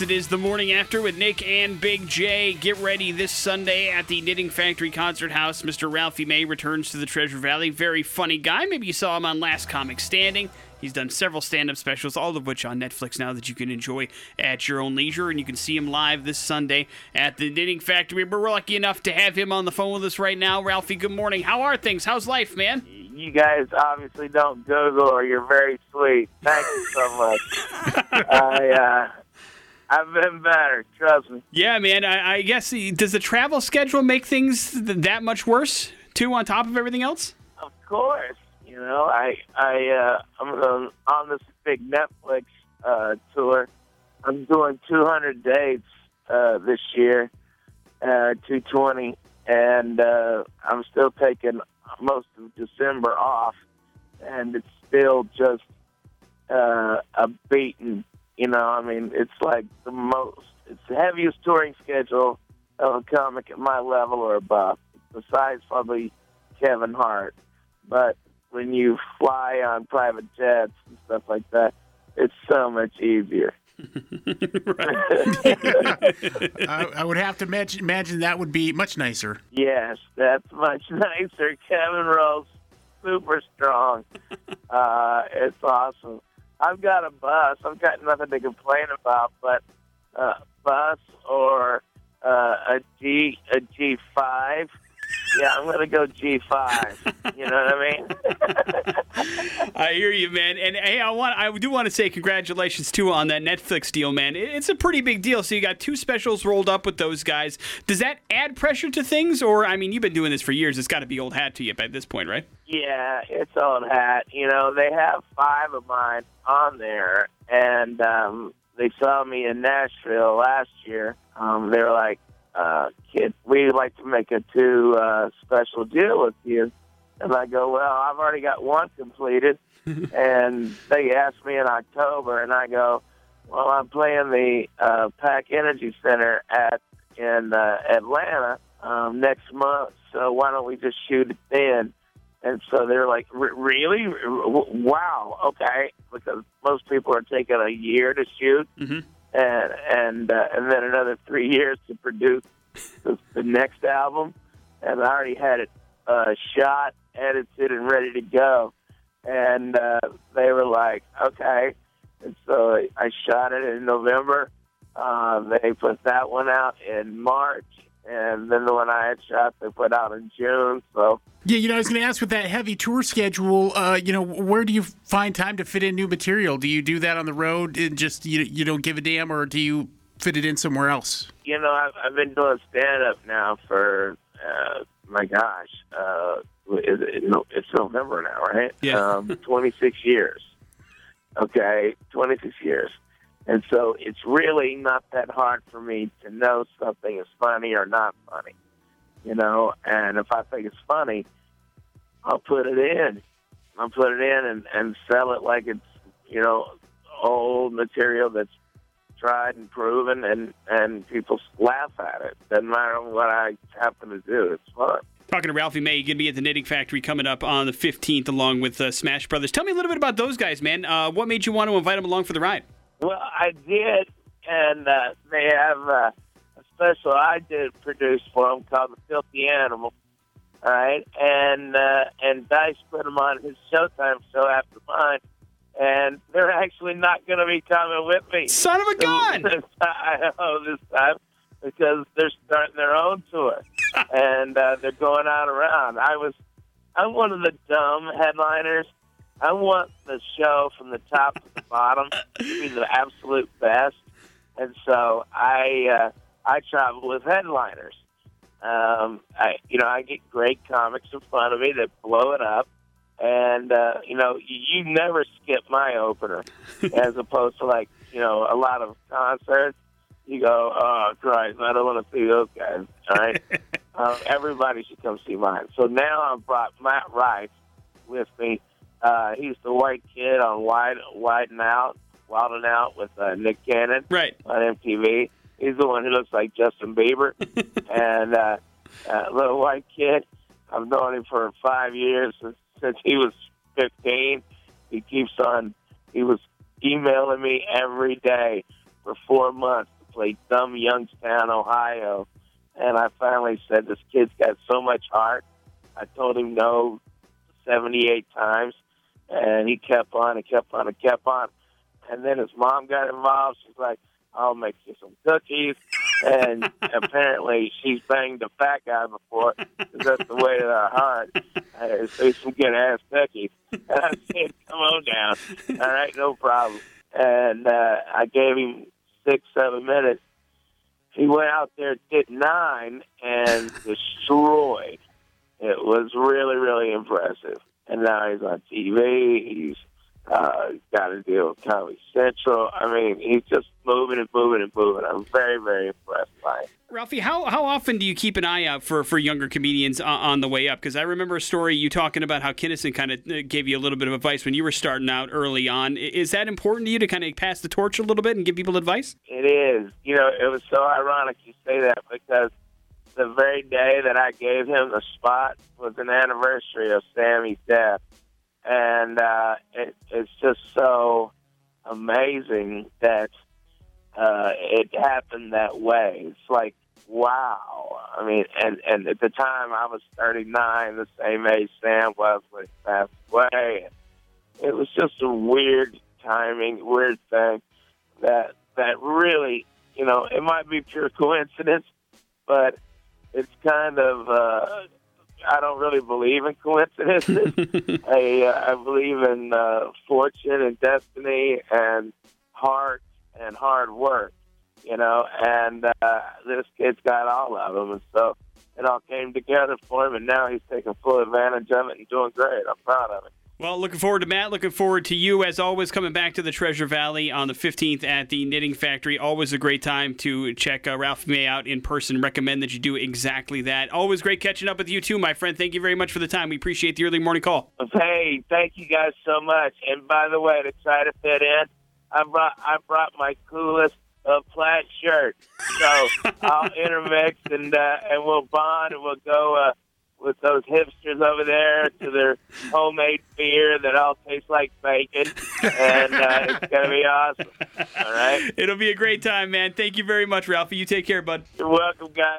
It is the morning after with Nick and Big J. Get ready this Sunday at the Knitting Factory Concert House. Mr. Ralphie May returns to the Treasure Valley. Very funny guy. Maybe you saw him on Last Comic Standing. He's done several stand up specials, all of which on Netflix now that you can enjoy at your own leisure. And you can see him live this Sunday at the Knitting Factory. But we're lucky enough to have him on the phone with us right now. Ralphie, good morning. How are things? How's life, man? You guys obviously don't Google, or you're very sweet. Thank you so much. I, uh, I've been better, trust me. Yeah, man. I, I guess does the travel schedule make things th- that much worse too? On top of everything else. Of course, you know I I uh, I'm on, on this big Netflix uh, tour. I'm doing 200 dates uh, this year, uh, 220, and uh, I'm still taking most of December off, and it's still just uh, a beaten you know, I mean, it's like the most, it's the heaviest touring schedule of a comic at my level or above, besides probably Kevin Hart. But when you fly on private jets and stuff like that, it's so much easier. I, I would have to imagine, imagine that would be much nicer. Yes, that's much nicer. Kevin Rose, super strong. Uh, it's awesome. I've got a bus. I've got nothing to complain about, but uh, bus or uh, a G a G five. Yeah, I'm gonna go G five. You know what I mean? I hear you, man. And hey, I want I do want to say congratulations too on that Netflix deal, man. It's a pretty big deal. So you got two specials rolled up with those guys. Does that add pressure to things, or I mean, you've been doing this for years. It's got to be old hat to you at this point, right? Yeah, it's old hat. You know, they have five of mine on there, and um, they saw me in Nashville last year. Um, they were like, uh, "Kid, we'd like to make a two uh, special deal with you." And I go, "Well, I've already got one completed." and they asked me in October, and I go, "Well, I'm playing the uh, Pack Energy Center at in uh, Atlanta um, next month, so why don't we just shoot it then?" And so they're like, really? Wow. Okay. Because most people are taking a year to shoot mm-hmm. and, and, uh, and then another three years to produce the, the next album. And I already had it, uh, shot, edited and ready to go. And, uh, they were like, okay. And so I shot it in November. Uh, they put that one out in March and then the one I had shot they put out in June. So yeah, you know, I was going to ask with that heavy tour schedule, uh, you know, where do you find time to fit in new material? Do you do that on the road and just you you don't give a damn, or do you fit it in somewhere else? You know, I've, I've been doing stand up now for uh, my gosh, uh, it, it, it's November now, right? Yeah, um, twenty six years. Okay, twenty six years. And so it's really not that hard for me to know something is funny or not funny, you know. And if I think it's funny, I'll put it in. I'll put it in and, and sell it like it's, you know, old material that's tried and proven, and and people laugh at it. Doesn't matter what I happen to do. It's fun. Talking to Ralphie May, you're going to be at the Knitting Factory coming up on the 15th, along with uh, Smash Brothers. Tell me a little bit about those guys, man. Uh, what made you want to invite them along for the ride? Well, I did, and uh, they have uh, a special I did produce for them called The Filthy Animal. All right, and uh, and Dice put them on his Showtime show after mine, and they're actually not going to be coming with me. Son of a gun! I know this time because they're starting their own tour, and uh, they're going out around. I was, I'm one of the dumb headliners I want the show from the top to the bottom to be the absolute best, and so I uh, I travel with headliners. Um, I you know I get great comics in front of me that blow it up, and uh, you know you, you never skip my opener, as opposed to like you know a lot of concerts. You go, oh Christ, I don't want to see those guys. All right, um, everybody should come see mine. So now I've brought Matt Rife with me uh, he's the white kid on Wide Widen Out, Wilding Out with uh, Nick Cannon right. on MTV. He's the one who looks like Justin Bieber, and uh, uh, little white kid. I've known him for five years since, since he was fifteen. He keeps on. He was emailing me every day for four months to play dumb Youngstown, Ohio. And I finally said, This kid's got so much heart. I told him no 78 times. And he kept on and kept on and kept on. And then his mom got involved. She's like, I'll make you some cookies. And apparently she's banged a fat guy before. 'cause That's the way to our heart. Uh, so some good ass cookies. And I said, come on down. All right, no problem. And uh, I gave him six, seven minutes. He went out there, did nine, and destroyed. It was really, really impressive. And now he's on TV. He's uh, got to deal with Comedy Central. I mean, he's just moving and moving and moving. I'm very, very impressed by him. Ralphie, how, how often do you keep an eye out for, for younger comedians on, on the way up? Because I remember a story you talking about how Kinison kind of gave you a little bit of advice when you were starting out early on. Is that important to you to kind of pass the torch a little bit and give people advice? It is. You know, it was so ironic you say that because the very day that I gave him the spot was an anniversary of Sammy's death. And uh, it, it's just so amazing that uh, it happened that way. It's like, wow. I mean, and, and at the time I was 39, the same age Sam was when he passed away. It was just a weird timing, weird thing that that really, you know, it might be pure coincidence, but it's kind of. Uh, I don't really believe in coincidences. I uh, I believe in uh, fortune and destiny and heart and hard work, you know. And uh, this kid's got all of them, and so it all came together for him. And now he's taking full advantage of it and doing great. I'm proud of it. Well, looking forward to Matt. Looking forward to you, as always, coming back to the Treasure Valley on the 15th at the Knitting Factory. Always a great time to check uh, Ralph May out in person. Recommend that you do exactly that. Always great catching up with you, too, my friend. Thank you very much for the time. We appreciate the early morning call. Hey, thank you guys so much. And by the way, to try to fit in, I brought I brought my coolest uh, plaid shirt. So I'll intermix and uh, and we'll bond and we'll go uh, with those hipsters over there to their homemade beer that all tastes like bacon, and uh, it's gonna be awesome. All right, It'll be a great time, man. Thank you very much, Ralphie. You take care, bud. you're welcome, guys.